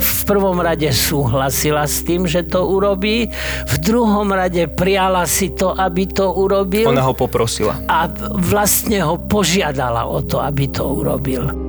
v prvom rade súhlasila s tým, že to urobí, v druhom rade prijala si to, aby to urobil. Ona ho poprosila. A vlastne ho požiadala o to, aby to urobil.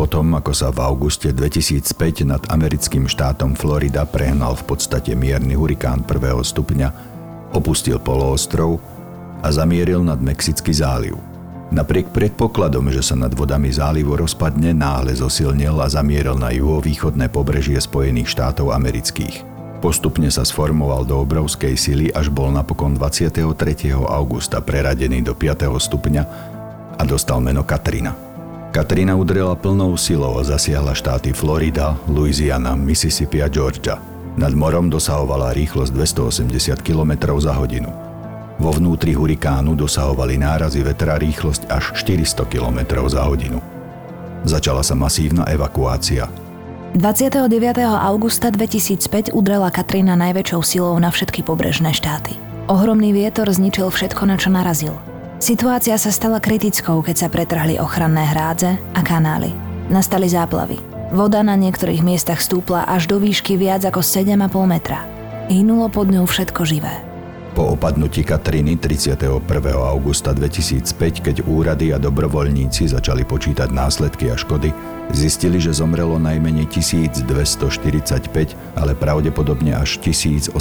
Potom, ako sa v auguste 2005 nad americkým štátom Florida prehnal v podstate mierny hurikán prvého stupňa, opustil poloostrov a zamieril nad Mexický záliv. Napriek predpokladom, že sa nad vodami zálivu rozpadne, náhle zosilnil a zamieril na juhovýchodné pobrežie Spojených štátov amerických. Postupne sa sformoval do obrovskej sily, až bol napokon 23. augusta preradený do 5. stupňa a dostal meno Katrina. Katrina udrela plnou silou a zasiahla štáty Florida, Louisiana, Mississippi a Georgia. Nad morom dosahovala rýchlosť 280 km za hodinu. Vo vnútri hurikánu dosahovali nárazy vetra rýchlosť až 400 km za hodinu. Začala sa masívna evakuácia. 29. augusta 2005 udrela Katrina najväčšou silou na všetky pobrežné štáty. Ohromný vietor zničil všetko, na čo narazil – Situácia sa stala kritickou, keď sa pretrhli ochranné hrádze a kanály. Nastali záplavy. Voda na niektorých miestach stúpla až do výšky viac ako 7,5 metra. Hynulo pod ňou všetko živé. Po opadnutí Katriny 31. augusta 2005, keď úrady a dobrovoľníci začali počítať následky a škody, zistili, že zomrelo najmenej 1245, ale pravdepodobne až 1836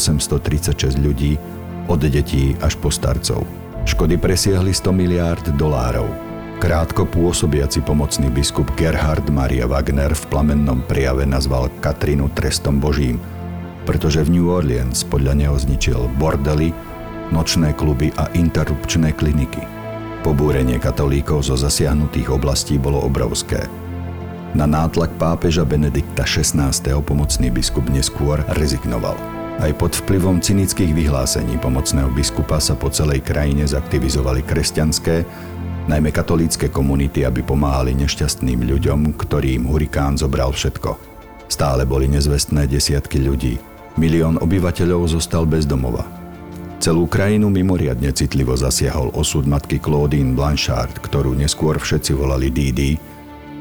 ľudí, od detí až po starcov. Škody presiahli 100 miliárd dolárov. Krátko pôsobiaci pomocný biskup Gerhard Maria Wagner v plamennom prijave nazval Katrinu trestom božím, pretože v New Orleans podľa neho zničil bordely, nočné kluby a interrupčné kliniky. Pobúrenie katolíkov zo zasiahnutých oblastí bolo obrovské. Na nátlak pápeža Benedikta XVI. pomocný biskup neskôr rezignoval. Aj pod vplyvom cynických vyhlásení pomocného biskupa sa po celej krajine zaktivizovali kresťanské, najmä katolícke komunity, aby pomáhali nešťastným ľuďom, ktorým hurikán zobral všetko. Stále boli nezvestné desiatky ľudí. Milión obyvateľov zostal bez domova. Celú krajinu mimoriadne citlivo zasiahol osud matky Claudine Blanchard, ktorú neskôr všetci volali Didi,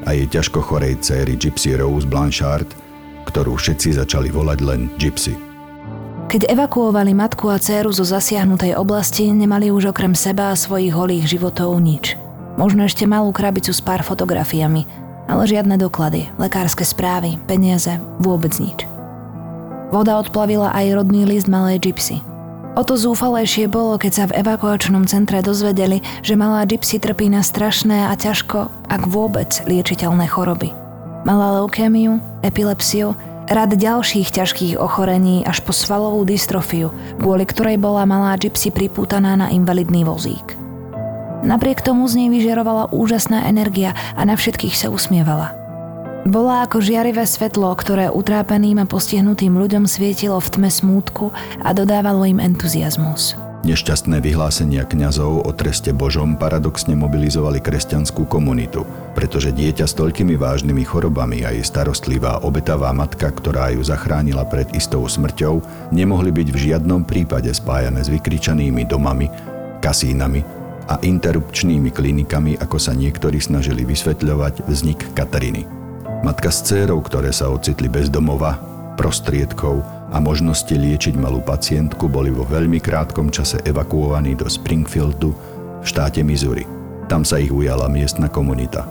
a jej ťažko chorej céry Gypsy Rose Blanchard, ktorú všetci začali volať len Gypsy. Keď evakuovali matku a dceru zo zasiahnutej oblasti, nemali už okrem seba a svojich holých životov nič. Možno ešte malú krabicu s pár fotografiami, ale žiadne doklady, lekárske správy, peniaze, vôbec nič. Voda odplavila aj rodný list malej Gypsy. O to zúfalejšie bolo, keď sa v evakuačnom centre dozvedeli, že malá Gypsy trpí na strašné a ťažko, ak vôbec, liečiteľné choroby. Mala leukémiu, epilepsiu rad ďalších ťažkých ochorení až po svalovú dystrofiu, kvôli ktorej bola malá Gypsy pripútaná na invalidný vozík. Napriek tomu z nej vyžerovala úžasná energia a na všetkých sa usmievala. Bola ako žiarivé svetlo, ktoré utrápeným a postihnutým ľuďom svietilo v tme smútku a dodávalo im entuziasmus. Nešťastné vyhlásenia kňazov o treste Božom paradoxne mobilizovali kresťanskú komunitu, pretože dieťa s toľkými vážnymi chorobami a jej starostlivá obetavá matka, ktorá ju zachránila pred istou smrťou, nemohli byť v žiadnom prípade spájané s vykričanými domami, kasínami a interrupčnými klinikami, ako sa niektorí snažili vysvetľovať vznik Katariny. Matka s dcérou, ktoré sa ocitli bez domova, prostriedkov, a možnosti liečiť malú pacientku boli vo veľmi krátkom čase evakuovaní do Springfieldu v štáte Missouri. Tam sa ich ujala miestna komunita.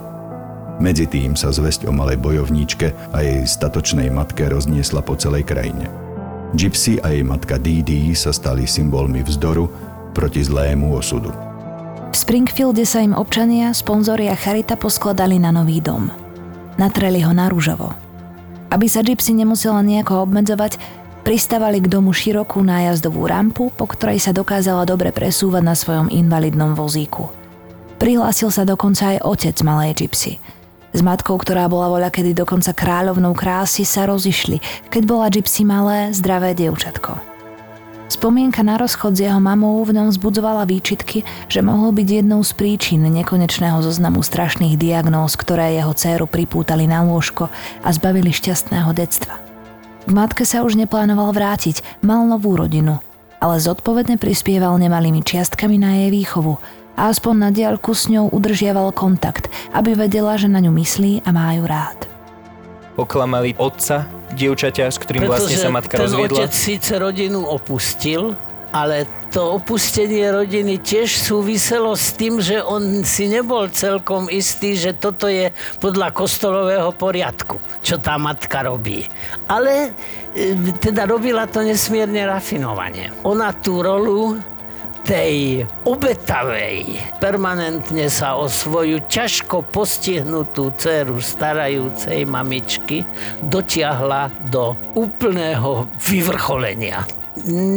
Medzi tým sa zväzť o malej bojovníčke a jej statočnej matke rozniesla po celej krajine. Gypsy a jej matka Dee sa stali symbolmi vzdoru proti zlému osudu. V Springfielde sa im občania, sponzori a charita poskladali na nový dom. Natreli ho na rúžovo. Aby sa Gypsy nemusela nejako obmedzovať, pristávali k domu širokú nájazdovú rampu, po ktorej sa dokázala dobre presúvať na svojom invalidnom vozíku. Prihlásil sa dokonca aj otec malej Gypsy – s matkou, ktorá bola voľa kedy dokonca kráľovnou krásy, sa rozišli, keď bola Gypsy malé, zdravé dievčatko. Spomienka na rozchod s jeho mamou v ňom vzbudzovala výčitky, že mohol byť jednou z príčin nekonečného zoznamu strašných diagnóz, ktoré jeho dceru pripútali na lôžko a zbavili šťastného detstva. K matke sa už neplánoval vrátiť, mal novú rodinu, ale zodpovedne prispieval nemalými čiastkami na jej výchovu – a aspoň na diaľku s ňou udržiaval kontakt, aby vedela, že na ňu myslí a má ju rád. Oklamali otca, dievčaťa, s ktorým Pretože vlastne sa matka ten rozviedla. otec síce rodinu opustil, ale to opustenie rodiny tiež súviselo s tým, že on si nebol celkom istý, že toto je podľa kostolového poriadku, čo tá matka robí. Ale e, teda robila to nesmierne rafinovane. Ona tú rolu tej obetavej, permanentne sa o svoju ťažko postihnutú dceru starajúcej mamičky dotiahla do úplného vyvrcholenia.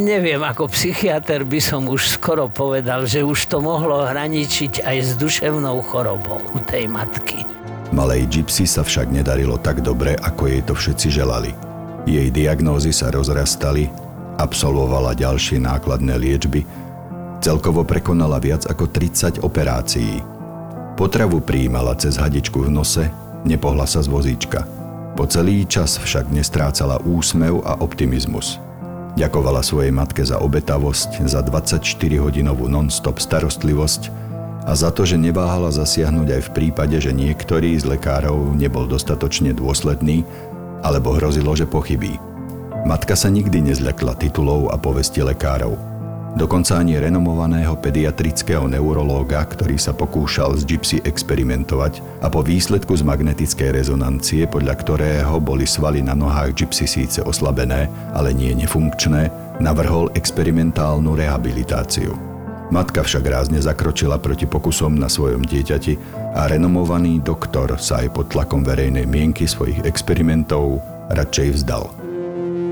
Neviem, ako psychiatr by som už skoro povedal, že už to mohlo hraničiť aj s duševnou chorobou u tej matky. Malej Gypsy sa však nedarilo tak dobre, ako jej to všetci želali. Jej diagnózy sa rozrastali, absolvovala ďalšie nákladné liečby, Celkovo prekonala viac ako 30 operácií. Potravu prijímala cez hadičku v nose, nepohla sa z vozíčka. Po celý čas však nestrácala úsmev a optimizmus. Ďakovala svojej matke za obetavosť, za 24-hodinovú non-stop starostlivosť a za to, že neváhala zasiahnuť aj v prípade, že niektorý z lekárov nebol dostatočne dôsledný alebo hrozilo, že pochybí. Matka sa nikdy nezľakla titulov a povesti lekárov – Dokonca ani renomovaného pediatrického neurológa, ktorý sa pokúšal s Gypsy experimentovať a po výsledku z magnetickej rezonancie, podľa ktorého boli svaly na nohách Gypsy síce oslabené, ale nie nefunkčné, navrhol experimentálnu rehabilitáciu. Matka však rázne zakročila proti pokusom na svojom dieťati a renomovaný doktor sa aj pod tlakom verejnej mienky svojich experimentov radšej vzdal –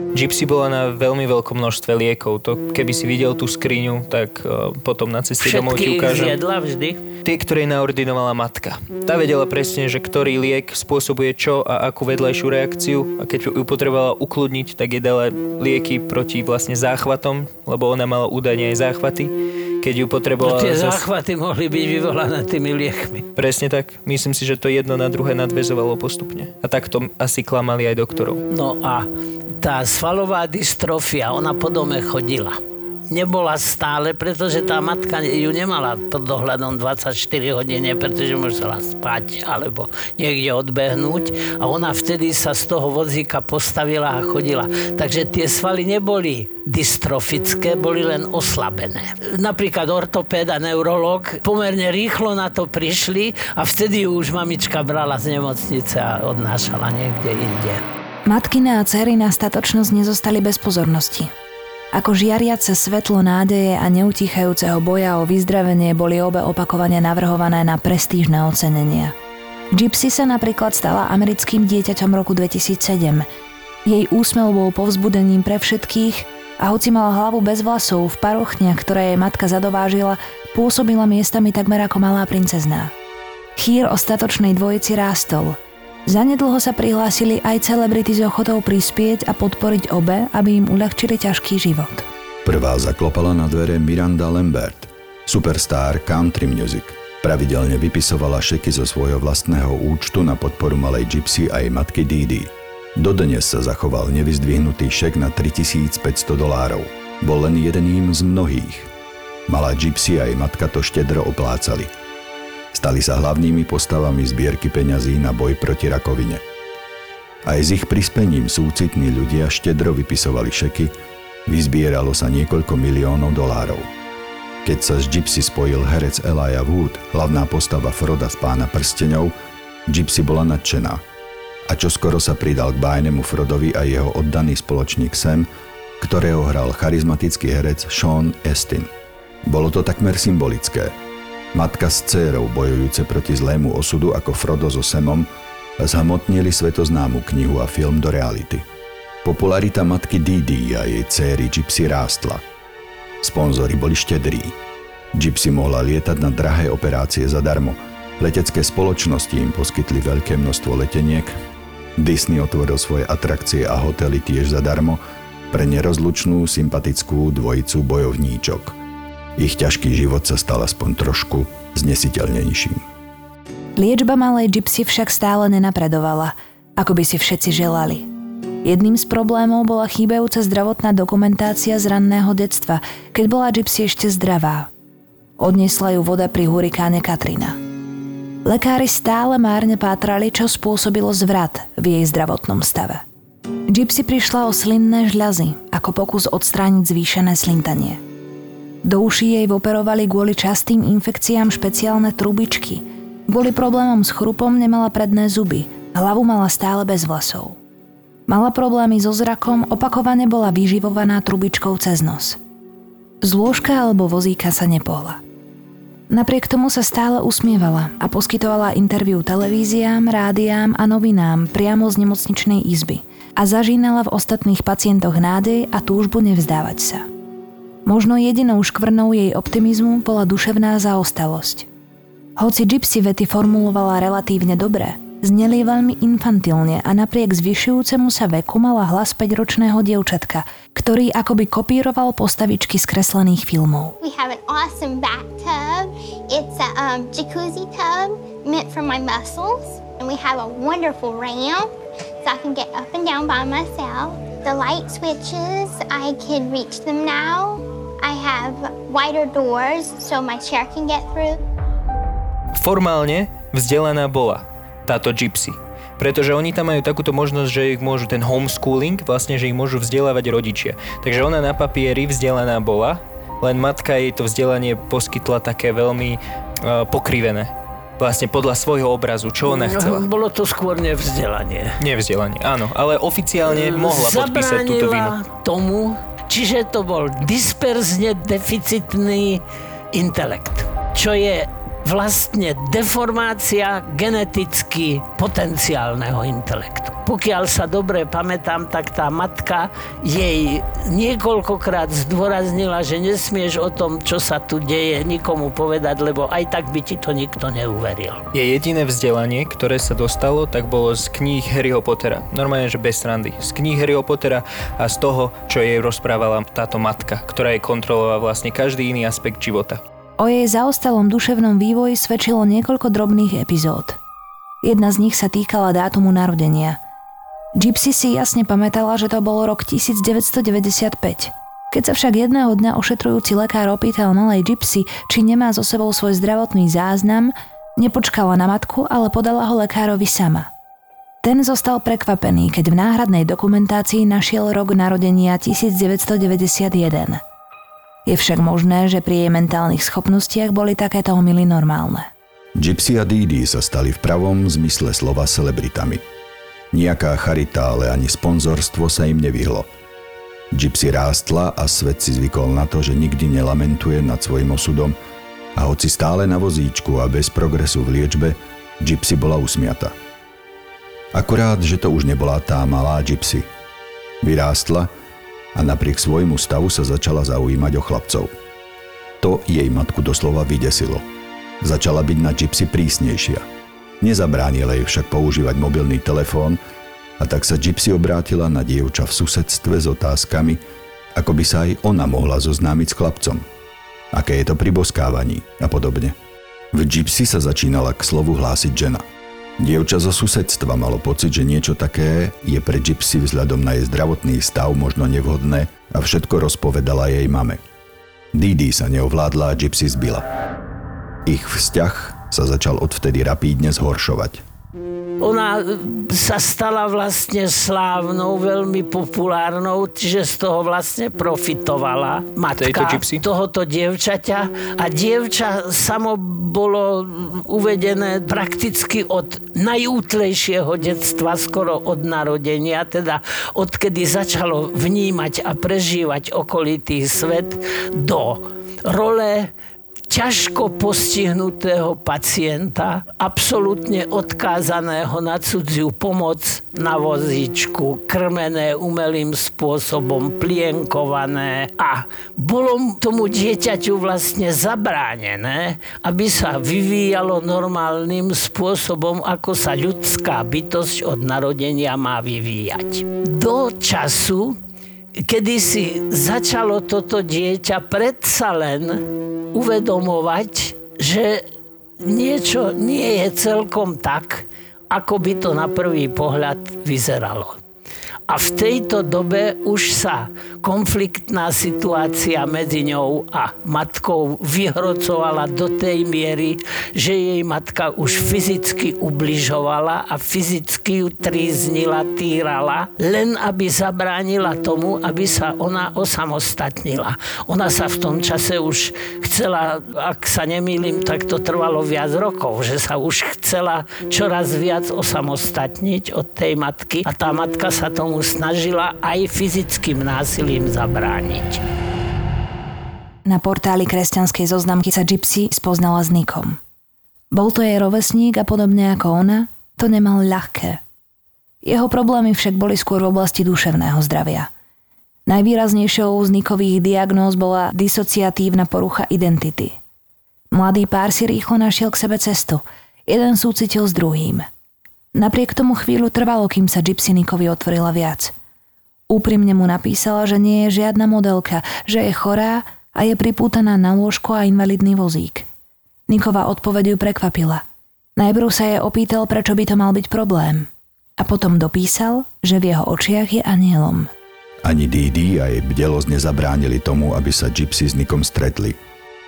Gypsy bola na veľmi veľkom množstve liekov. To, keby si videl tú skriňu, tak uh, potom na ceste Všetky domov ti ukážem. zjedla vždy? Tie, ktoré naordinovala matka. Tá vedela presne, že ktorý liek spôsobuje čo a akú vedľajšiu reakciu a keď ju potrebovala ukludniť, tak jej dala lieky proti vlastne záchvatom, lebo ona mala údajne aj záchvaty keď ju potrebovala... No tie zas... záchvaty mohli byť vyvolané tými liekmi. Presne tak. Myslím si, že to jedno na druhé nadvezovalo postupne. A takto asi klamali aj doktorov. No a tá svalová dystrofia, ona po dome chodila nebola stále, pretože tá matka ju nemala pod dohľadom 24 hodiny, pretože musela spať alebo niekde odbehnúť a ona vtedy sa z toho vozíka postavila a chodila. Takže tie svaly neboli dystrofické, boli len oslabené. Napríklad ortopéd a neurolog pomerne rýchlo na to prišli a vtedy ju už mamička brala z nemocnice a odnášala niekde inde. Matkina a dcerina statočnosť nezostali bez pozornosti. Ako žiariace svetlo nádeje a neutíchajúceho boja o vyzdravenie boli obe opakovane navrhované na prestížne ocenenia. Gypsy sa napríklad stala americkým dieťaťom roku 2007. Jej úsmev bol povzbudením pre všetkých a hoci mala hlavu bez vlasov v parochniach, ktoré jej matka zadovážila, pôsobila miestami takmer ako malá princezná. Chýr o statočnej dvojici rástol – Zanedlho sa prihlásili aj celebrity s ochotou prispieť a podporiť obe, aby im uľahčili ťažký život. Prvá zaklopala na dvere Miranda Lambert, superstar country music. Pravidelne vypisovala šeky zo svojho vlastného účtu na podporu malej Gypsy a jej matky Didi. Dodnes sa zachoval nevyzdvihnutý šek na 3500 dolárov. Bol len jedným z mnohých. Malá Gypsy a jej matka to štedro oplácali – Stali sa hlavnými postavami zbierky peňazí na boj proti rakovine. Aj s ich prispením súcitní ľudia štedro vypisovali šeky, vyzbieralo sa niekoľko miliónov dolárov. Keď sa z Gypsy spojil herec Elijah Wood, hlavná postava Froda z Pána prsteňov, Gypsy bola nadšená. A čo skoro sa pridal k bájnemu Frodovi a jeho oddaný spoločník Sam, ktorého hral charizmatický herec Sean Estin. Bolo to takmer symbolické – Matka s dcérou bojujúce proti zlému osudu ako Frodo so Semom zhmotnili svetoznámu knihu a film do reality. Popularita matky Didi a jej céry Gypsy rástla. Sponzori boli štedrí. Gypsy mohla lietať na drahé operácie zadarmo. Letecké spoločnosti im poskytli veľké množstvo leteniek. Disney otvoril svoje atrakcie a hotely tiež zadarmo pre nerozlučnú sympatickú dvojicu bojovníčok – ich ťažký život sa stal aspoň trošku znesiteľnejším. Liečba malej Gypsy však stále nenapredovala, ako by si všetci želali. Jedným z problémov bola chýbajúca zdravotná dokumentácia z ranného detstva, keď bola Gypsy ešte zdravá. Odnesla ju voda pri hurikáne Katrina. Lekári stále márne pátrali, čo spôsobilo zvrat v jej zdravotnom stave. Gypsy prišla o slinné žľazy ako pokus odstrániť zvýšené slintanie – do uší jej operovali kvôli častým infekciám špeciálne trubičky. Kvôli problémom s chrupom nemala predné zuby, hlavu mala stále bez vlasov. Mala problémy so zrakom, opakovane bola vyživovaná trubičkou cez nos. Z lôžka alebo vozíka sa nepohla. Napriek tomu sa stále usmievala a poskytovala interviu televíziám, rádiám a novinám priamo z nemocničnej izby a zažínala v ostatných pacientoch nádej a túžbu nevzdávať sa. Možno jedinou škvrnou jej optimizmu bola duševná zaostalosť. Hoci Gypsy vety formulovala relatívne dobre, zneli veľmi infantilne a napriek zvyšujúcemu sa veku mala hlas 5-ročného dievčatka, ktorý akoby kopíroval postavičky z kreslených filmov. We have an awesome bathtub. It's a um, jacuzzi tub meant for my muscles. And we have a wonderful ramp so I can get up and down by myself. The light switches, I can reach them now. I have wider doors so my chair can get through. Formálne vzdelaná bola táto gypsy. Pretože oni tam majú takúto možnosť, že ich môžu ten homeschooling, vlastne, že ich môžu vzdelávať rodičia. Takže ona na papieri vzdelaná bola, len matka jej to vzdelanie poskytla také veľmi uh, pokrivené vlastne podľa svojho obrazu, čo ona chcela. Bolo to skôr nevzdelanie. Nevzdelanie, áno, ale oficiálne mohla podpísať túto vinu. tomu, Čiže to bol disperzne deficitný intelekt, čo je vlastne deformácia geneticky potenciálneho intelektu. Pokiaľ sa dobre pamätám, tak tá matka jej niekoľkokrát zdôraznila, že nesmieš o tom, čo sa tu deje, nikomu povedať, lebo aj tak by ti to nikto neuveril. Je jediné vzdelanie, ktoré sa dostalo, tak bolo z kníh Harryho Pottera. Normálne, že bez strandy. Z kníh Harryho Pottera a z toho, čo jej rozprávala táto matka, ktorá jej kontrolovala vlastne každý iný aspekt života. O jej zaostalom duševnom vývoji svedčilo niekoľko drobných epizód. Jedna z nich sa týkala dátumu narodenia. Gypsy si jasne pamätala, že to bol rok 1995. Keď sa však jedného dňa ošetrujúci lekár opýtal malej Gypsy, či nemá so sebou svoj zdravotný záznam, nepočkala na matku, ale podala ho lekárovi sama. Ten zostal prekvapený, keď v náhradnej dokumentácii našiel rok narodenia 1991. Je však možné, že pri jej mentálnych schopnostiach boli takéto omily normálne. Gypsy a Didi sa stali v pravom zmysle slova celebritami. Nijaká charita, ale ani sponzorstvo sa im nevyhlo. Gypsy rástla a svet si zvykol na to, že nikdy nelamentuje nad svojim osudom a hoci stále na vozíčku a bez progresu v liečbe, Gypsy bola usmiata. Akurát, že to už nebola tá malá Gypsy. Vyrástla a napriek svojmu stavu sa začala zaujímať o chlapcov. To jej matku doslova vydesilo. Začala byť na Gypsy prísnejšia. Nezabránila jej však používať mobilný telefón a tak sa Gypsy obrátila na dievča v susedstve s otázkami, ako by sa aj ona mohla zoznámiť s chlapcom. Aké je to pri boskávaní a podobne. V Gypsy sa začínala k slovu hlásiť žena – Dievča zo susedstva malo pocit, že niečo také je pre Gypsy vzhľadom na jej zdravotný stav možno nevhodné a všetko rozpovedala jej mame. Didi sa neovládla a Gypsy zbila. Ich vzťah sa začal odvtedy rapídne zhoršovať. Ona sa stala vlastne slávnou, veľmi populárnou, čiže z toho vlastne profitovala matka tohoto dievčaťa. A dievča samo bolo uvedené prakticky od najútlejšieho detstva, skoro od narodenia, teda odkedy začalo vnímať a prežívať okolitý svet do role ťažko postihnutého pacienta, absolútne odkázaného na cudziu pomoc, na vozíčku, krmené umelým spôsobom, plienkované a bolo tomu dieťaťu vlastne zabránené, aby sa vyvíjalo normálnym spôsobom, ako sa ľudská bytosť od narodenia má vyvíjať. Do času, kedy si začalo toto dieťa predsa len uvedomovať, že niečo nie je celkom tak, ako by to na prvý pohľad vyzeralo. A v tejto dobe už sa konfliktná situácia medzi ňou a matkou vyhrocovala do tej miery, že jej matka už fyzicky ubližovala a fyzicky ju tríznila, týrala, len aby zabránila tomu, aby sa ona osamostatnila. Ona sa v tom čase už chcela, ak sa nemýlim, tak to trvalo viac rokov, že sa už chcela čoraz viac osamostatniť od tej matky a tá matka sa tomu snažila aj fyzickým násilím zabrániť. Na portáli kresťanskej zoznamky sa Gypsy spoznala s Nikom. Bol to jej rovesník a podobne ako ona, to nemal ľahké. Jeho problémy však boli skôr v oblasti duševného zdravia. Najvýraznejšou z Nikových diagnóz bola disociatívna porucha identity. Mladý pár si rýchlo našiel k sebe cestu. Jeden súcitil s druhým – Napriek tomu chvíľu trvalo, kým sa Gypsy Nikovi otvorila viac. Úprimne mu napísala, že nie je žiadna modelka, že je chorá a je pripútaná na lôžko a invalidný vozík. Nikova odpoveď ju prekvapila. Najprv sa jej opýtal, prečo by to mal byť problém. A potom dopísal, že v jeho očiach je anielom. Ani Didi a jej bdelosť nezabránili tomu, aby sa Gypsy s Nikom stretli.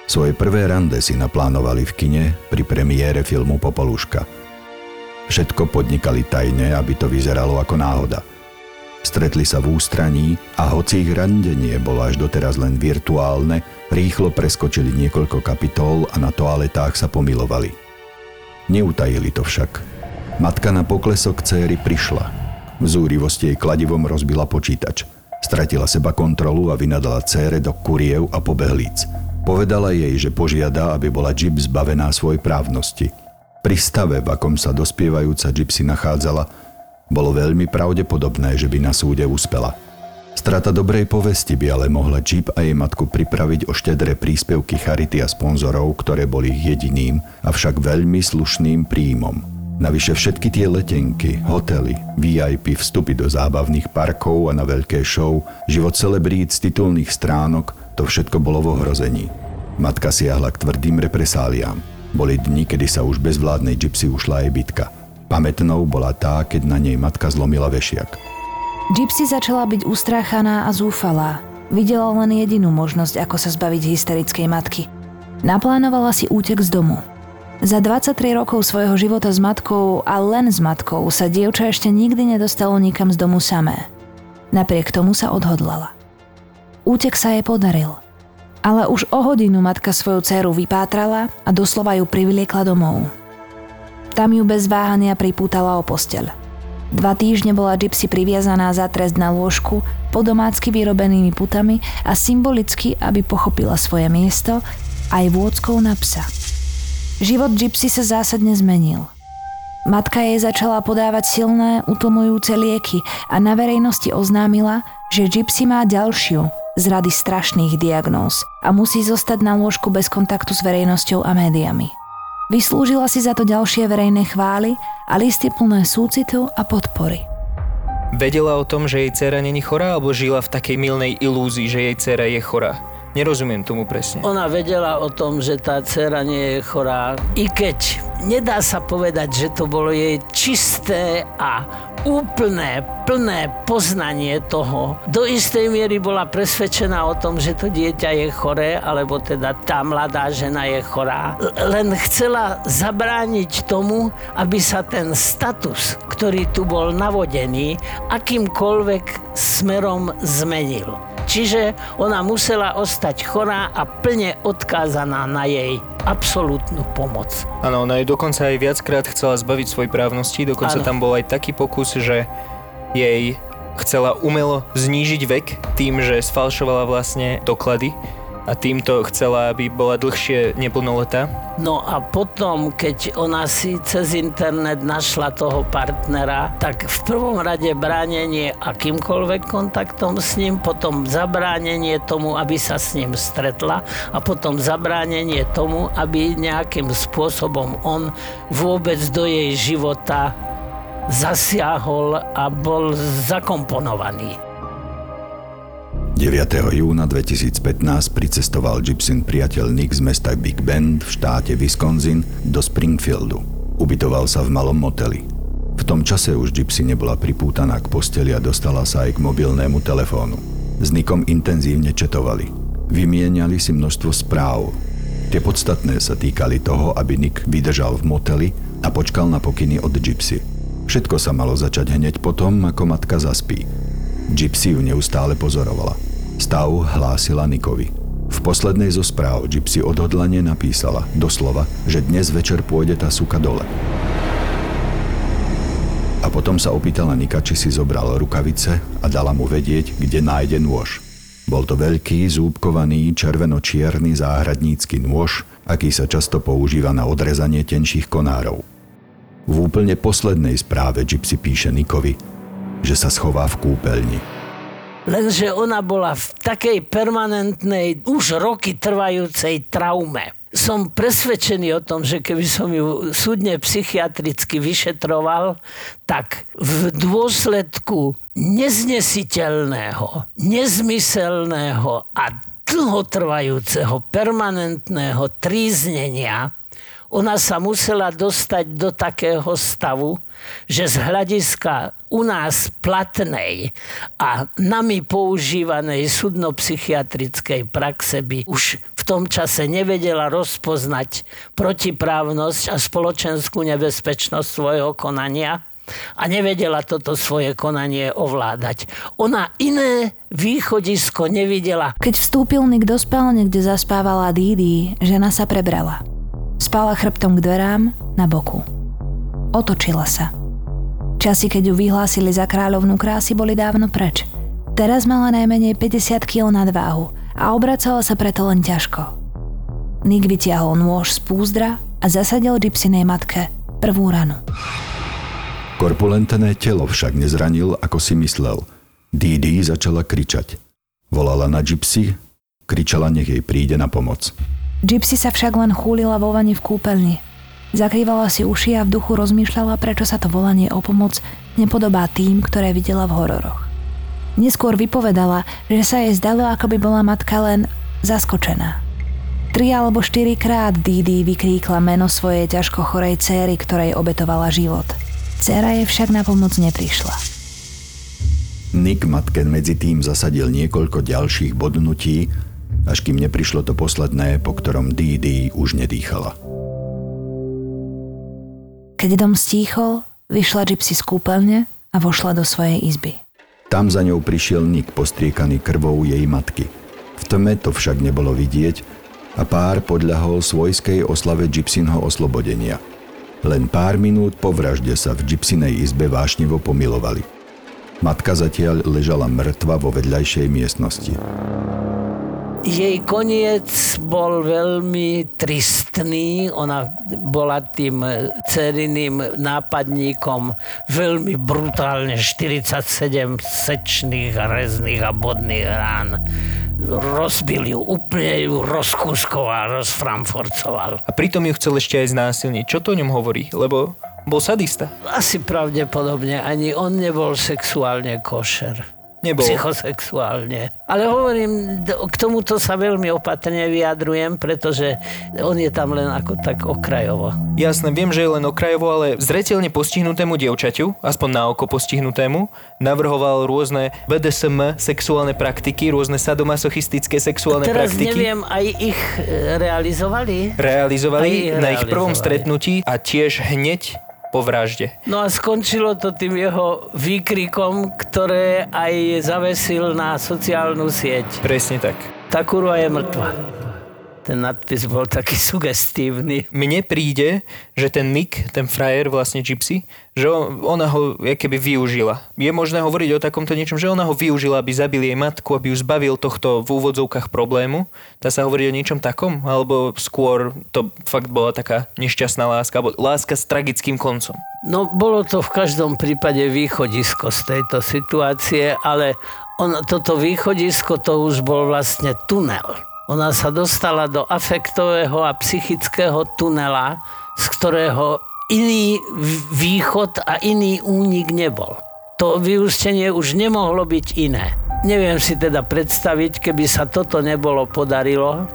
Svoje prvé rande si naplánovali v kine pri premiére filmu Popoluška – Všetko podnikali tajne, aby to vyzeralo ako náhoda. Stretli sa v ústraní a hoci ich randenie bolo až doteraz len virtuálne, rýchlo preskočili niekoľko kapitol a na toaletách sa pomilovali. Neutajili to však. Matka na poklesok céry prišla. V zúrivosti jej kladivom rozbila počítač. Stratila seba kontrolu a vynadala cére do kuriev a pobehlíc. Povedala jej, že požiada, aby bola Jeep zbavená svojej právnosti – pri stave, v akom sa dospievajúca Gypsy nachádzala, bolo veľmi pravdepodobné, že by na súde uspela. Strata dobrej povesti by ale mohla Jeep a jej matku pripraviť o štedré príspevky charity a sponzorov, ktoré boli jediným, avšak veľmi slušným príjmom. Navyše všetky tie letenky, hotely, VIP, vstupy do zábavných parkov a na veľké show, život celebrít z titulných stránok, to všetko bolo v ohrození. Matka siahla k tvrdým represáliám. Boli dni, kedy sa už bez vládnej gypsy ušla aj bitka. Pamätnou bola tá, keď na nej matka zlomila vešiak. Gypsy začala byť ustráchaná a zúfalá. Videla len jedinú možnosť, ako sa zbaviť hysterickej matky. Naplánovala si útek z domu. Za 23 rokov svojho života s matkou a len s matkou sa dievča ešte nikdy nedostalo nikam z domu samé. Napriek tomu sa odhodlala. Útek sa jej podaril – ale už o hodinu matka svoju dceru vypátrala a doslova ju privliekla domov. Tam ju bez váhania pripútala o posteľ. Dva týždne bola Gypsy priviazaná za trest na lôžku, po domácky vyrobenými putami a symbolicky, aby pochopila svoje miesto, aj vôdzkou na psa. Život Gypsy sa zásadne zmenil. Matka jej začala podávať silné, utlmujúce lieky a na verejnosti oznámila, že Gypsy má ďalšiu, z rady strašných diagnóz a musí zostať na lôžku bez kontaktu s verejnosťou a médiami. Vyslúžila si za to ďalšie verejné chvály a listy plné súcitu a podpory. Vedela o tom, že jej dcera není chorá, alebo žila v takej milnej ilúzii, že jej dcera je chorá? Nerozumiem tomu presne. Ona vedela o tom, že tá dcera nie je chorá, i keď nedá sa povedať, že to bolo jej čisté a úplné, plné poznanie toho. Do istej miery bola presvedčená o tom, že to dieťa je choré, alebo teda tá mladá žena je chorá. Len chcela zabrániť tomu, aby sa ten status, ktorý tu bol navodený, akýmkoľvek smerom zmenil. Čiže ona musela ostať chorá a plne odkázaná na jej absolútnu pomoc. Áno, ona jej dokonca aj viackrát chcela zbaviť svoj právnosti, dokonca ano. tam bol aj taký pokus, že jej chcela umelo znížiť vek tým, že sfalšovala vlastne doklady A týmto chcela, aby bola dlhšie neplnoletá? No a potom, keď ona si cez internet našla toho partnera, tak v prvom rade bránenie akýmkoľvek kontaktom s ním, potom zabránenie tomu, aby sa s ním stretla a potom zabránenie tomu, aby nejakým spôsobom on vôbec do jej života zasiahol a bol zakomponovaný. 9. júna 2015 pricestoval Gibson priateľ Nick z mesta Big Bend v štáte Wisconsin do Springfieldu. Ubytoval sa v malom moteli. V tom čase už Gypsy nebola pripútaná k posteli a dostala sa aj k mobilnému telefónu. S Nickom intenzívne četovali. Vymieniali si množstvo správ. Tie podstatné sa týkali toho, aby Nick vydržal v moteli a počkal na pokyny od Gypsy. Všetko sa malo začať hneď potom, ako matka zaspí. Gypsy ju neustále pozorovala. Stav hlásila Nikovi. V poslednej zo správ Gypsy odhodlane napísala, doslova, že dnes večer pôjde tá suka dole. A potom sa opýtala Nika, či si zobral rukavice a dala mu vedieť, kde nájde nôž. Bol to veľký, zúbkovaný, červeno-čierny záhradnícky nôž, aký sa často používa na odrezanie tenších konárov. V úplne poslednej správe Gypsy píše Nikovi, že sa schová v kúpeľni. Lenže ona bola v takej permanentnej, už roky trvajúcej traume. Som presvedčený o tom, že keby som ju súdne psychiatricky vyšetroval, tak v dôsledku neznesiteľného, nezmyselného a dlhotrvajúceho permanentného tríznenia ona sa musela dostať do takého stavu, že z hľadiska u nás platnej a nami používanej sudnopsychiatrickej praxe by už v tom čase nevedela rozpoznať protiprávnosť a spoločenskú nebezpečnosť svojho konania a nevedela toto svoje konanie ovládať. Ona iné východisko nevidela. Keď vstúpil Nick do spálne, kde zaspávala Didi, žena sa prebrala. Spala chrbtom k dverám na boku. Otočila sa. Časy, keď ju vyhlásili za kráľovnú krásy, boli dávno preč. Teraz mala najmenej 50 kg nadváhu a obracala sa preto len ťažko. Nick vytiahol nôž z púzdra a zasadil Gypsynej matke prvú ranu. Korpulentné telo však nezranil, ako si myslel. Didi začala kričať. Volala na Gypsy, kričala, nech jej príde na pomoc. Gypsy sa však len chúlila vo vani v kúpeľni. Zakrývala si uši a v duchu rozmýšľala, prečo sa to volanie o pomoc nepodobá tým, ktoré videla v hororoch. Neskôr vypovedala, že sa jej zdalo, ako by bola matka len zaskočená. Tri alebo štyri krát Didi vykríkla meno svojej ťažko chorej céry, ktorej obetovala život. Céra jej však na pomoc neprišla. Nick matke medzi tým zasadil niekoľko ďalších bodnutí, až kým neprišlo to posledné, po ktorom Didi už nedýchala. Keď dom stíchol, vyšla Gypsy z kúpeľne a vošla do svojej izby. Tam za ňou prišiel Nick postriekaný krvou jej matky. V tme to však nebolo vidieť a pár podľahol svojskej oslave Gypsynho oslobodenia. Len pár minút po vražde sa v Gypsynej izbe vášnivo pomilovali. Matka zatiaľ ležala mŕtva vo vedľajšej miestnosti. Jej koniec bol veľmi tristný. Ona bola tým ceriným nápadníkom veľmi brutálne 47 sečných, rezných a bodných rán. Rozbil ju, úplne ju rozkúskoval, rozframforcoval. A pritom ju chcel ešte aj znásilniť. Čo to o ňom hovorí? Lebo bol sadista. Asi pravdepodobne ani on nebol sexuálne košer nebol. psychosexuálne. Ale hovorím, k tomuto sa veľmi opatrne vyjadrujem, pretože on je tam len ako tak okrajovo. Jasné, viem, že je len okrajovo, ale zretelne postihnutému dievčaťu, aspoň na oko postihnutému, navrhoval rôzne BDSM sexuálne praktiky, rôzne sadomasochistické sexuálne Teraz praktiky. neviem, aj ich e, realizovali? Realizovali Aj ich na ich prvom realizovali. stretnutí a tiež hneď po vražde. No a skončilo to tým jeho výkrikom, ktoré aj zavesil na sociálnu sieť. Presne tak. Tá kurva je mŕtva. Ten nadpis bol taký sugestívny. Mne príde, že ten Nick, ten frajer vlastne Gypsy, že on, ona ho keby využila. Je možné hovoriť o takomto niečom, že ona ho využila, aby zabil jej matku, aby ju zbavil tohto v úvodzovkách problému. Dá sa hovoriť o niečom takom? Alebo skôr to fakt bola taká nešťastná láska, alebo láska s tragickým koncom? No, bolo to v každom prípade východisko z tejto situácie, ale on, toto východisko to už bol vlastne tunel ona sa dostala do afektového a psychického tunela, z ktorého iný východ a iný únik nebol. To vyústenie už nemohlo byť iné. Neviem si teda predstaviť, keby sa toto nebolo podarilo,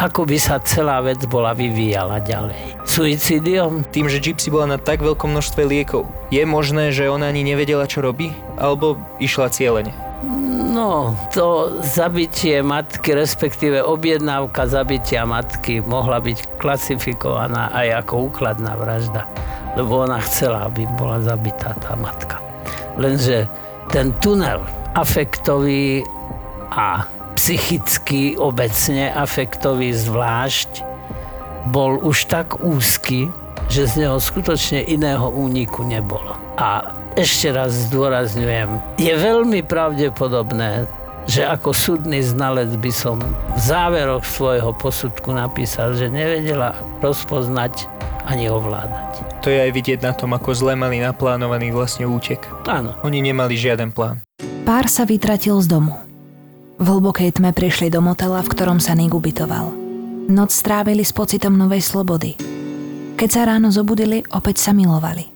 ako by sa celá vec bola vyvíjala ďalej. Suicidiom? Tým, že Gypsy bola na tak veľkom množstve liekov, je možné, že ona ani nevedela, čo robí? Alebo išla cieľene? No, to zabitie matky, respektíve objednávka zabitia matky mohla byť klasifikovaná aj ako úkladná vražda, lebo ona chcela, aby bola zabitá tá matka. Lenže ten tunel afektový a psychicky obecne afektový zvlášť bol už tak úzky, že z neho skutočne iného úniku nebolo. A ešte raz zdôrazňujem, je veľmi pravdepodobné, že ako súdny znalec by som v záveroch svojho posudku napísal, že nevedela rozpoznať ani ovládať. To je aj vidieť na tom, ako zle mali naplánovaný vlastne útek. Áno. Oni nemali žiaden plán. Pár sa vytratil z domu. V hlbokej tme prišli do motela, v ktorom sa Nick ubytoval. Noc strávili s pocitom novej slobody. Keď sa ráno zobudili, opäť sa milovali.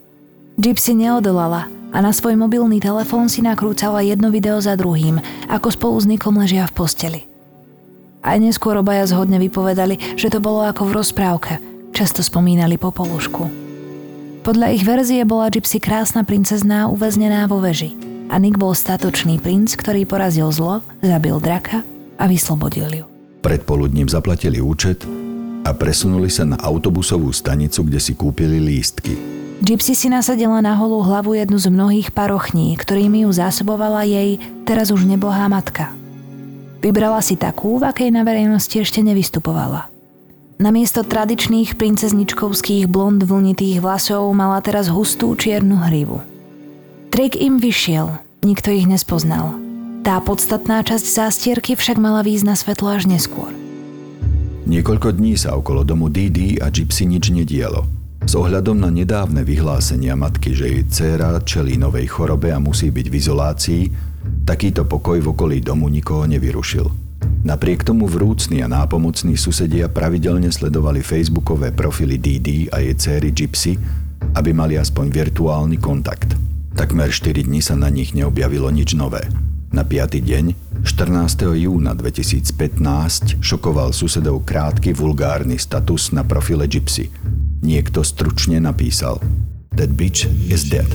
Gypsy neodolala a na svoj mobilný telefón si nakrúcala jedno video za druhým, ako spolu s Nikom ležia v posteli. Aj neskôr obaja zhodne vypovedali, že to bolo ako v rozprávke, často spomínali po polušku. Podľa ich verzie bola Gypsy krásna princezná uväznená vo veži a Nick bol statočný princ, ktorý porazil zlo, zabil draka a vyslobodil ju. Predpoludním zaplatili účet a presunuli sa na autobusovú stanicu, kde si kúpili lístky. Gypsy si nasadila na holú hlavu jednu z mnohých parochní, ktorými ju zásobovala jej teraz už nebohá matka. Vybrala si takú, v akej na verejnosti ešte nevystupovala. Namiesto tradičných princezničkovských blond vlnitých vlasov mala teraz hustú čiernu hrivu. Trik im vyšiel, nikto ich nespoznal. Tá podstatná časť zástierky však mala výjsť na svetlo až neskôr. Niekoľko dní sa okolo domu Didi a Gypsy nič nedialo – s ohľadom na nedávne vyhlásenia matky, že jej dcéra čelí novej chorobe a musí byť v izolácii, takýto pokoj v okolí domu nikoho nevyrušil. Napriek tomu vrúcni a nápomocní susedia pravidelne sledovali facebookové profily Didi a jej céry Gypsy, aby mali aspoň virtuálny kontakt. Takmer 4 dní sa na nich neobjavilo nič nové. Na 5. deň, 14. júna 2015, šokoval susedov krátky vulgárny status na profile Gypsy – Niekto stručne napísal That bitch is dead.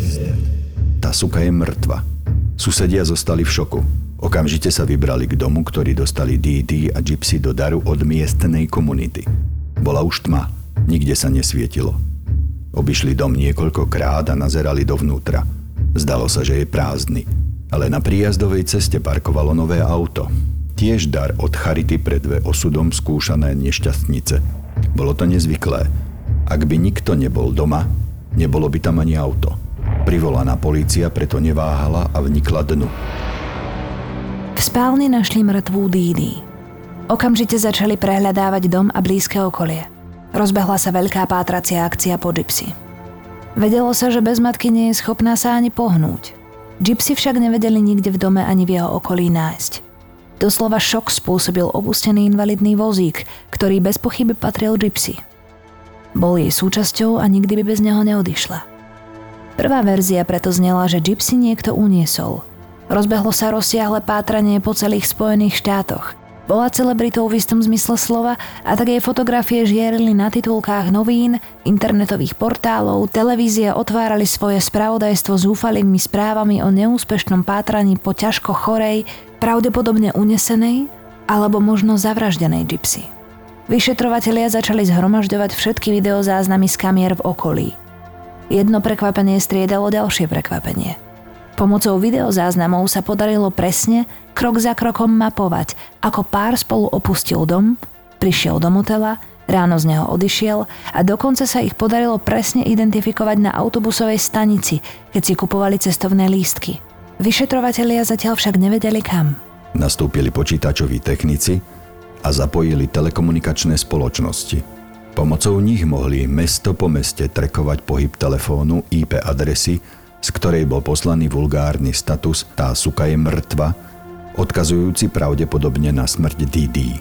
Tá suka je mŕtva. Susedia zostali v šoku. Okamžite sa vybrali k domu, ktorý dostali DD a Gypsy do daru od miestnej komunity. Bola už tma, nikde sa nesvietilo. Obišli dom niekoľkokrát a nazerali dovnútra. Zdalo sa, že je prázdny, ale na príjazdovej ceste parkovalo nové auto. Tiež dar od Charity pre dve osudom skúšané nešťastnice. Bolo to nezvyklé, ak by nikto nebol doma, nebolo by tam ani auto. Privolaná polícia preto neváhala a vnikla dnu. V spálni našli mŕtvú Dídy. Okamžite začali prehľadávať dom a blízke okolie. Rozbehla sa veľká pátracia akcia po Gypsy. Vedelo sa, že bez matky nie je schopná sa ani pohnúť. Gypsy však nevedeli nikde v dome ani v jeho okolí nájsť. Doslova šok spôsobil opustený invalidný vozík, ktorý bez pochyby patril Gypsy – bol jej súčasťou a nikdy by bez neho neodišla. Prvá verzia preto znela, že Gypsy niekto uniesol. Rozbehlo sa rozsiahle pátranie po celých Spojených štátoch. Bola celebritou v istom zmysle slova a tak jej fotografie žierili na titulkách novín, internetových portálov, televízie otvárali svoje spravodajstvo zúfalými správami o neúspešnom pátraní po ťažko chorej, pravdepodobne unesenej alebo možno zavraždenej Gypsy. Vyšetrovatelia začali zhromažďovať všetky videozáznamy z kamier v okolí. Jedno prekvapenie striedalo ďalšie prekvapenie. Pomocou videozáznamov sa podarilo presne, krok za krokom mapovať, ako pár spolu opustil dom Prišiel do motela, ráno z neho odišiel a dokonca sa ich podarilo presne identifikovať na autobusovej stanici, keď si kupovali cestovné lístky. Vyšetrovatelia zatiaľ však nevedeli kam. Nastúpili počítačoví technici a zapojili telekomunikačné spoločnosti. Pomocou nich mohli mesto po meste trekovať pohyb telefónu IP adresy, z ktorej bol poslaný vulgárny status Tá suka je mŕtva, odkazujúci pravdepodobne na smrť Didi.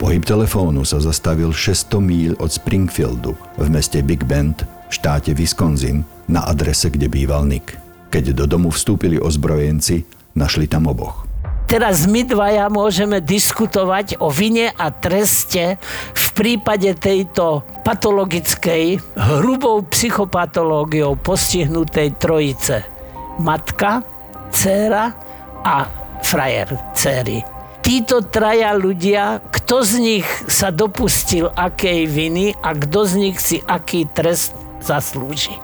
Pohyb telefónu sa zastavil 600 míl od Springfieldu v meste Big Bend v štáte Wisconsin na adrese, kde býval Nick. Keď do domu vstúpili ozbrojenci, našli tam oboch. Teraz my dvaja môžeme diskutovať o vine a treste v prípade tejto patologickej, hrubou psychopatológiou postihnutej trojice. Matka, dcéra a frajer céry. Títo traja ľudia, kto z nich sa dopustil akej viny a kto z nich si aký trest zaslúži.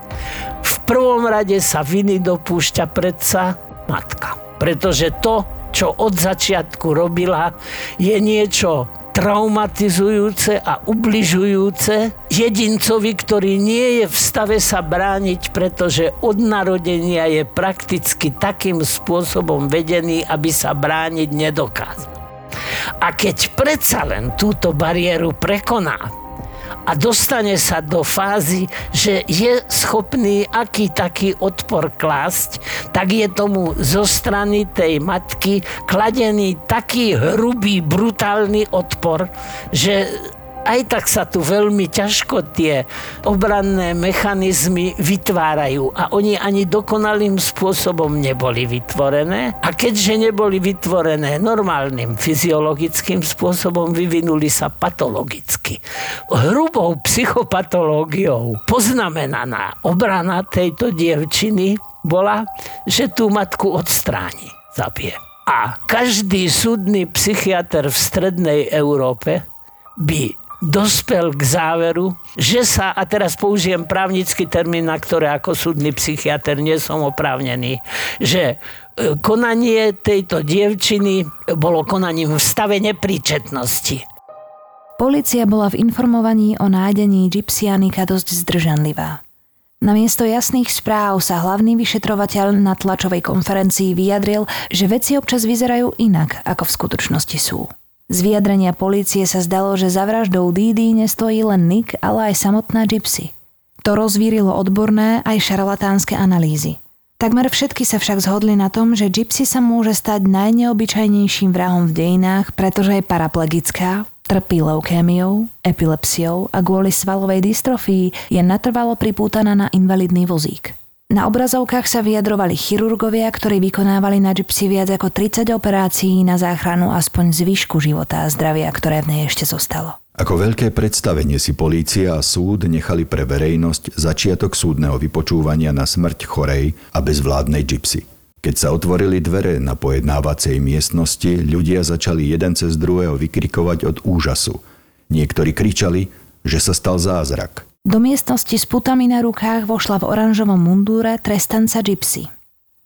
V prvom rade sa viny dopúšťa predsa matka. Pretože to, čo od začiatku robila, je niečo traumatizujúce a ubližujúce jedincovi, ktorý nie je v stave sa brániť, pretože od narodenia je prakticky takým spôsobom vedený, aby sa brániť nedokázal. A keď predsa len túto bariéru prekoná, a dostane sa do fázy, že je schopný aký taký odpor klásť, tak je tomu zo strany tej matky kladený taký hrubý, brutálny odpor, že aj tak sa tu veľmi ťažko tie obranné mechanizmy vytvárajú a oni ani dokonalým spôsobom neboli vytvorené a keďže neboli vytvorené normálnym fyziologickým spôsobom, vyvinuli sa patologicky. Hrubou psychopatológiou poznamenaná obrana tejto dievčiny bola, že tú matku odstráni, zabije. A každý súdny psychiatr v strednej Európe by dospel k záveru, že sa, a teraz použijem právnický termín, na ktoré ako súdny psychiatr nie som oprávnený, že e, konanie tejto dievčiny bolo konaním v stave nepríčetnosti. Polícia bola v informovaní o nájdení gypsianika dosť zdržanlivá. Namiesto jasných správ sa hlavný vyšetrovateľ na tlačovej konferencii vyjadril, že veci občas vyzerajú inak, ako v skutočnosti sú. Z vyjadrenia polície sa zdalo, že za vraždou Didi nestojí len Nick, ale aj samotná Gypsy. To rozvírilo odborné aj šarlatánske analýzy. Takmer všetky sa však zhodli na tom, že Gypsy sa môže stať najneobyčajnejším vrahom v dejinách, pretože je paraplegická, trpí leukémiou, epilepsiou a kvôli svalovej dystrofii je natrvalo pripútaná na invalidný vozík. Na obrazovkách sa vyjadrovali chirurgovia, ktorí vykonávali na Gypsy viac ako 30 operácií na záchranu aspoň zvyšku života a zdravia, ktoré v nej ešte zostalo. Ako veľké predstavenie si polícia a súd nechali pre verejnosť začiatok súdneho vypočúvania na smrť chorej a bezvládnej Gypsy. Keď sa otvorili dvere na pojednávacej miestnosti, ľudia začali jeden cez druhého vykrikovať od úžasu. Niektorí kričali, že sa stal zázrak. Do miestnosti s putami na rukách vošla v oranžovom mundúre trestanca Gypsy.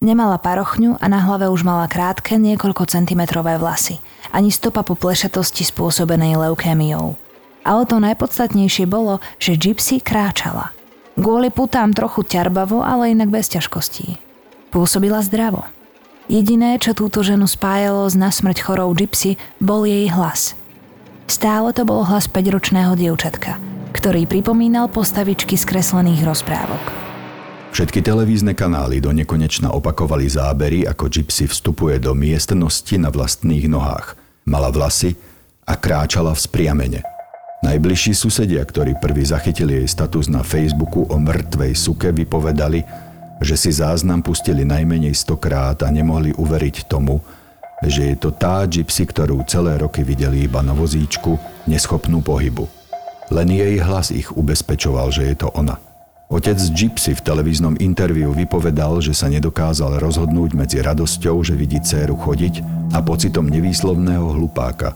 Nemala parochňu a na hlave už mala krátke niekoľko centimetrové vlasy. Ani stopa po plešatosti spôsobenej leukémiou. Ale to najpodstatnejšie bolo, že Gypsy kráčala. Kvôli putám trochu ťarbavo, ale inak bez ťažkostí. Pôsobila zdravo. Jediné, čo túto ženu spájalo s nasmrť chorou Gypsy, bol jej hlas. Stále to bol hlas 5-ročného dievčatka – ktorý pripomínal postavičky z kreslených rozprávok. Všetky televízne kanály do nekonečna opakovali zábery, ako Gypsy vstupuje do miestnosti na vlastných nohách. Mala vlasy a kráčala v spriamene. Najbližší susedia, ktorí prví zachytili jej status na Facebooku o mŕtvej suke, vypovedali, že si záznam pustili najmenej stokrát a nemohli uveriť tomu, že je to tá gypsy, ktorú celé roky videli iba na vozíčku, neschopnú pohybu. Len jej hlas ich ubezpečoval, že je to ona. Otec Gypsy v televíznom interviu vypovedal, že sa nedokázal rozhodnúť medzi radosťou, že vidí dceru chodiť a pocitom nevýslovného hlupáka,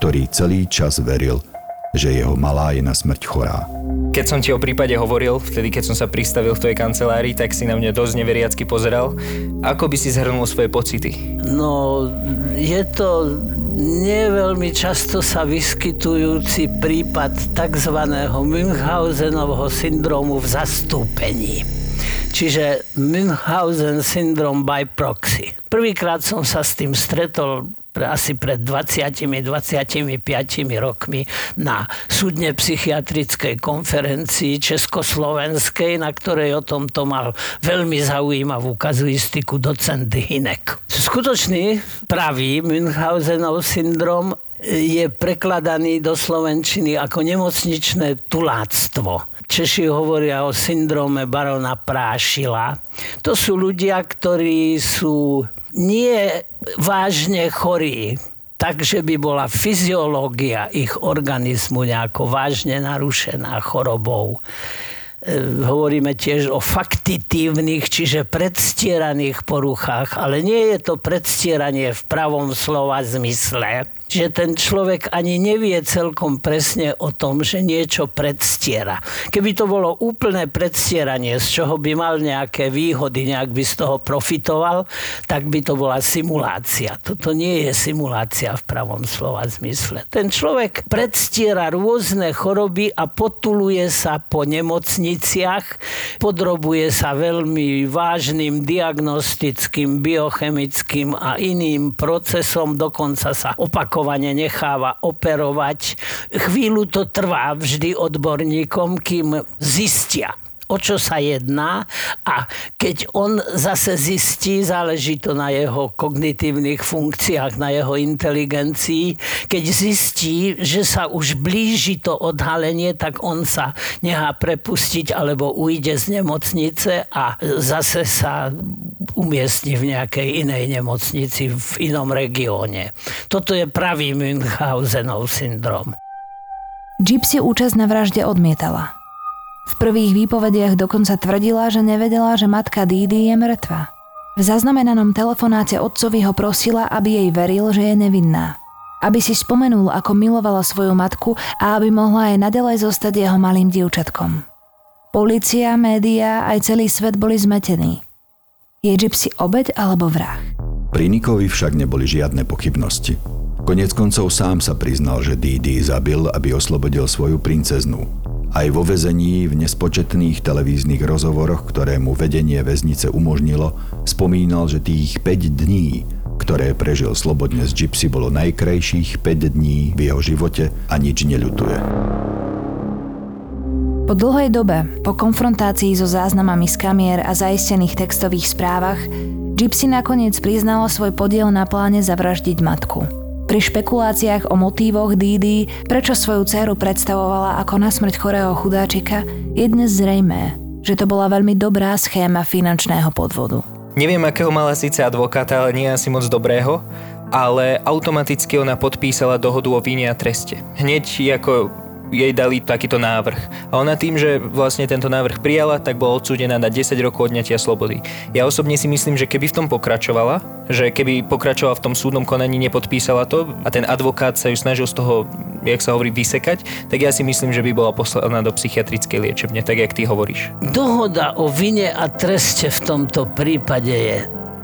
ktorý celý čas veril, že jeho malá je na smrť chorá. Keď som ti o prípade hovoril, vtedy keď som sa pristavil v tvojej kancelárii, tak si na mňa dosť neveriacky pozeral. Ako by si zhrnul svoje pocity? No, je to nie veľmi často sa vyskytujúci prípad tzv. Münchhausenovho syndromu v zastúpení. Čiže Münchhausen syndrom by proxy. Prvýkrát som sa s tým stretol asi pred 20-25 rokmi na súdne psychiatrickej konferencii Československej, na ktorej o tomto mal veľmi zaujímavú kazuistiku docent Hinek. Skutočný pravý Münchhausenov syndrom je prekladaný do slovenčiny ako nemocničné tuláctvo. Češi hovoria o syndróme barona Prášila. To sú ľudia, ktorí sú nie vážne chorí, takže by bola fyziológia ich organizmu nejako vážne narušená chorobou. E, hovoríme tiež o faktitívnych, čiže predstieraných poruchách, ale nie je to predstieranie v pravom slova zmysle, že ten človek ani nevie celkom presne o tom, že niečo predstiera. Keby to bolo úplné predstieranie, z čoho by mal nejaké výhody, nejak by z toho profitoval, tak by to bola simulácia. Toto nie je simulácia v pravom slova zmysle. Ten človek predstiera rôzne choroby a potuluje sa po nemocniciach, podrobuje sa veľmi vážnym diagnostickým, biochemickým a iným procesom, dokonca sa opakuje opakovane necháva operovať. Chvíľu to trvá vždy odborníkom, kým zistia, o čo sa jedná a keď on zase zistí, záleží to na jeho kognitívnych funkciách, na jeho inteligencii, keď zistí, že sa už blíži to odhalenie, tak on sa nechá prepustiť alebo ujde z nemocnice a zase sa umiestni v nejakej inej nemocnici v inom regióne. Toto je pravý Münchhausenov syndrom. Gypsy účasť na vražde odmietala. V prvých výpovediach dokonca tvrdila, že nevedela, že matka Didi je mŕtva. V zaznamenanom telefonáte otcovi ho prosila, aby jej veril, že je nevinná. Aby si spomenul, ako milovala svoju matku a aby mohla aj nadalej zostať jeho malým dievčatkom. Polícia, médiá aj celý svet boli zmetení. Je Gypsy obeď alebo vrah? Pri Nikovi však neboli žiadne pochybnosti. Konec koncov sám sa priznal, že Didi zabil, aby oslobodil svoju princeznú. Aj vo vezení v nespočetných televíznych rozhovoroch, ktoré mu vedenie väznice umožnilo, spomínal, že tých 5 dní, ktoré prežil slobodne z Gypsy, bolo najkrajších 5 dní v jeho živote a nič neľutuje. Po dlhej dobe, po konfrontácii so záznamami z kamier a zaistených textových správach, Gypsy nakoniec priznala svoj podiel na pláne zavraždiť matku – pri špekuláciách o motívoch Didi, prečo svoju dceru predstavovala ako na smrť chorého chudáčika, je dnes zrejmé, že to bola veľmi dobrá schéma finančného podvodu. Neviem, akého mala síce advokáta, ale nie asi moc dobrého, ale automaticky ona podpísala dohodu o vine a treste. Hneď ako jej dali takýto návrh. A ona tým, že vlastne tento návrh prijala, tak bola odsúdená na 10 rokov odňatia slobody. Ja osobne si myslím, že keby v tom pokračovala, že keby pokračovala v tom súdnom konaní, nepodpísala to a ten advokát sa ju snažil z toho, jak sa hovorí, vysekať, tak ja si myslím, že by bola poslaná do psychiatrickej liečebne, tak jak ty hovoríš. Dohoda o vine a treste v tomto prípade je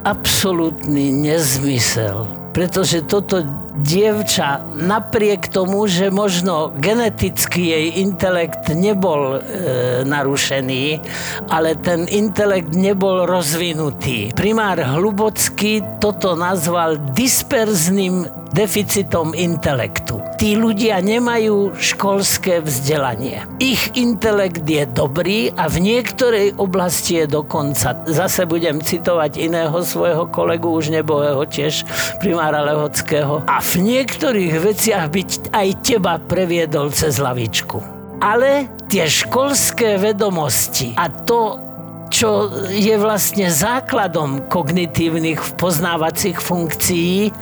absolútny nezmysel, pretože toto dievča napriek tomu, že možno geneticky jej intelekt nebol e, narušený, ale ten intelekt nebol rozvinutý. Primár Hlubocký toto nazval disperzným deficitom intelektu. Tí ľudia nemajú školské vzdelanie. Ich intelekt je dobrý a v niektorej oblasti je dokonca. Zase budem citovať iného svojho kolegu, už nebohého tiež primára Lehockého. A v niektorých veciach byť aj teba previedol cez lavičku. Ale tie školské vedomosti a to, čo je vlastne základom kognitívnych poznávacích funkcií,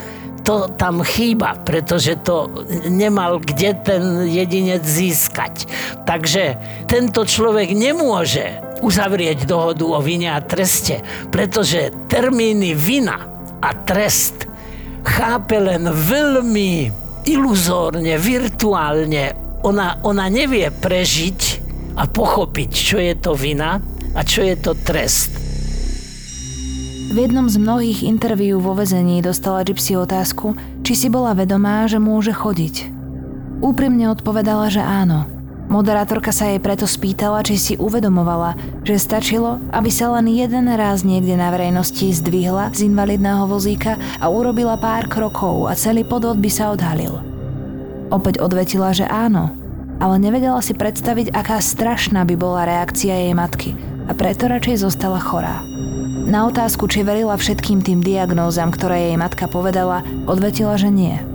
to tam chýba, pretože to nemal kde ten jedinec získať. Takže tento človek nemôže uzavrieť dohodu o vine a treste, pretože termíny vina a trest chápe len veľmi iluzórne, virtuálne. Ona, ona nevie prežiť a pochopiť, čo je to vina a čo je to trest. V jednom z mnohých interviú vo vezení dostala Gypsy otázku, či si bola vedomá, že môže chodiť. Úprimne odpovedala, že áno. Moderátorka sa jej preto spýtala, či si uvedomovala, že stačilo, aby sa len jeden raz niekde na verejnosti zdvihla z invalidného vozíka a urobila pár krokov a celý podvod by sa odhalil. Opäť odvetila, že áno, ale nevedela si predstaviť, aká strašná by bola reakcia jej matky a preto radšej zostala chorá. Na otázku, či verila všetkým tým diagnózam, ktoré jej matka povedala, odvetila, že nie –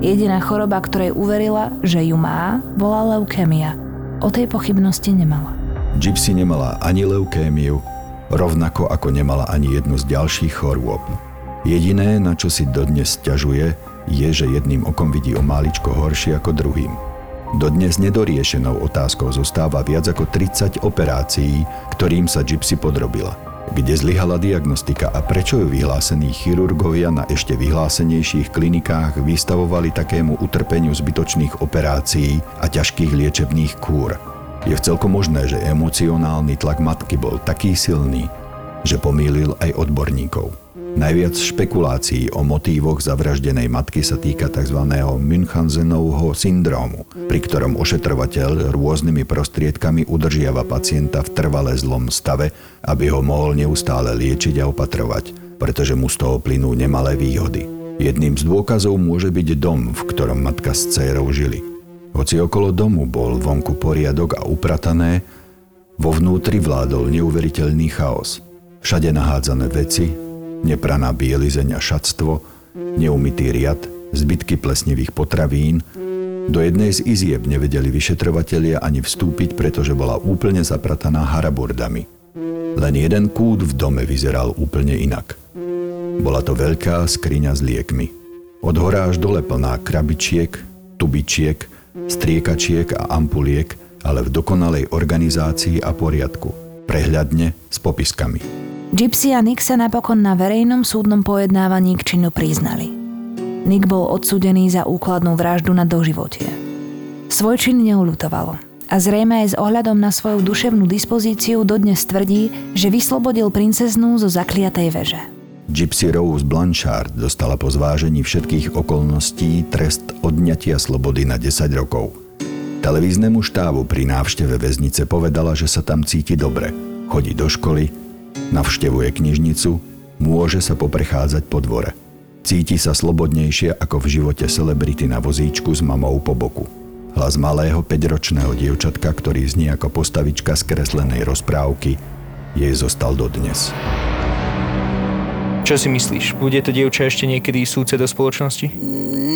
Jediná choroba, ktorej uverila, že ju má, bola leukémia. O tej pochybnosti nemala. Gypsy nemala ani leukémiu, rovnako ako nemala ani jednu z ďalších chorôb. Jediné, na čo si dodnes ťažuje, je, že jedným okom vidí o máličko horšie ako druhým. Dodnes nedoriešenou otázkou zostáva viac ako 30 operácií, ktorým sa Gypsy podrobila – kde zlyhala diagnostika a prečo ju vyhlásení chirurgovia na ešte vyhlásenejších klinikách vystavovali takému utrpeniu zbytočných operácií a ťažkých liečebných kúr. Je celkom možné, že emocionálny tlak matky bol taký silný, že pomýlil aj odborníkov. Najviac špekulácií o motívoch zavraždenej matky sa týka tzv. Münchhausenovho syndrómu, pri ktorom ošetrovateľ rôznymi prostriedkami udržiava pacienta v trvale zlom stave, aby ho mohol neustále liečiť a opatrovať, pretože mu z toho plynú nemalé výhody. Jedným z dôkazov môže byť dom, v ktorom matka s dcérou žili. Hoci okolo domu bol vonku poriadok a upratané, vo vnútri vládol neuveriteľný chaos. Všade nahádzané veci, nepraná bielizeň a šatstvo, neumytý riad, zbytky plesnivých potravín. Do jednej z izieb nevedeli vyšetrovatelia ani vstúpiť, pretože bola úplne zaprataná haraburdami. Len jeden kút v dome vyzeral úplne inak. Bola to veľká skriňa s liekmi. Od hora až dole plná krabičiek, tubičiek, striekačiek a ampuliek, ale v dokonalej organizácii a poriadku. Prehľadne s popiskami. Gypsy a Nick sa napokon na verejnom súdnom pojednávaní k činu priznali. Nick bol odsúdený za úkladnú vraždu na doživotie. Svoj čin neulutovalo a zrejme aj s ohľadom na svoju duševnú dispozíciu dodnes tvrdí, že vyslobodil princeznú zo zakliatej veže. Gypsy Rose Blanchard dostala po zvážení všetkých okolností trest odňatia slobody na 10 rokov. Televíznemu štávu pri návšteve väznice povedala, že sa tam cíti dobre, chodí do školy, navštevuje knižnicu, môže sa poprechádzať po dvore. Cíti sa slobodnejšie ako v živote celebrity na vozíčku s mamou po boku. Hlas malého 5-ročného dievčatka, ktorý znie ako postavička z kreslenej rozprávky, jej zostal dodnes. Čo si myslíš? Bude to dievča ešte niekedy súce do spoločnosti?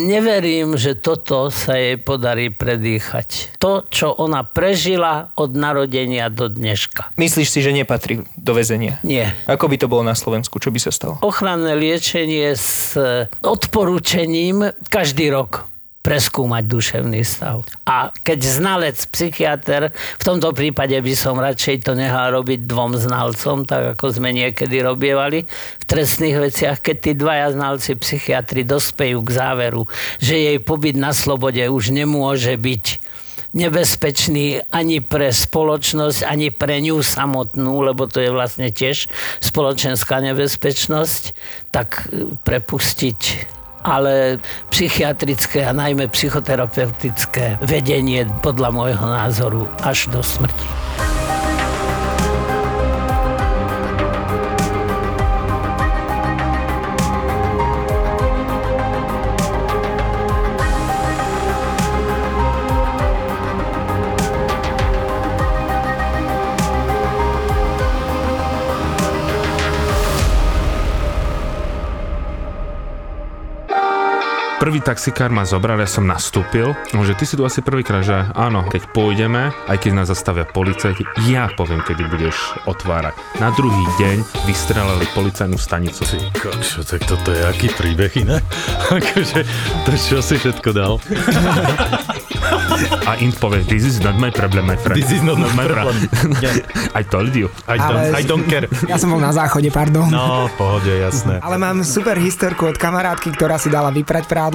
neverím, že toto sa jej podarí predýchať. To, čo ona prežila od narodenia do dneška. Myslíš si, že nepatrí do väzenia? Nie. Ako by to bolo na Slovensku? Čo by sa stalo? Ochranné liečenie s odporúčením každý rok preskúmať duševný stav. A keď znalec, psychiatr, v tomto prípade by som radšej to nehal robiť dvom znalcom, tak ako sme niekedy robievali v trestných veciach, keď tí dvaja znalci psychiatri dospejú k záveru, že jej pobyt na slobode už nemôže byť nebezpečný ani pre spoločnosť, ani pre ňu samotnú, lebo to je vlastne tiež spoločenská nebezpečnosť, tak prepustiť ale psychiatrické a najmä psychoterapeutické vedenie podľa môjho názoru až do smrti. Prvý taxikár ma zobral, ja som nastúpil, že ty si tu asi prvýkrát, že áno, keď pôjdeme, aj keď nás zastavia policajti, ja poviem, kedy budeš otvárať. Na druhý deň vystrelali policajnú stanicu. Si, čo, tak toto je aký príbeh iné? akože, to čo si všetko dal? A Int povie, this is not my problem, my friend. This is not, not my problem. I told you. I don't, I don't care. Ja som bol na záchode, pardon. No, pohode, jasné. Ale mám super historku od kamarátky, ktorá si dala vyprať prádlo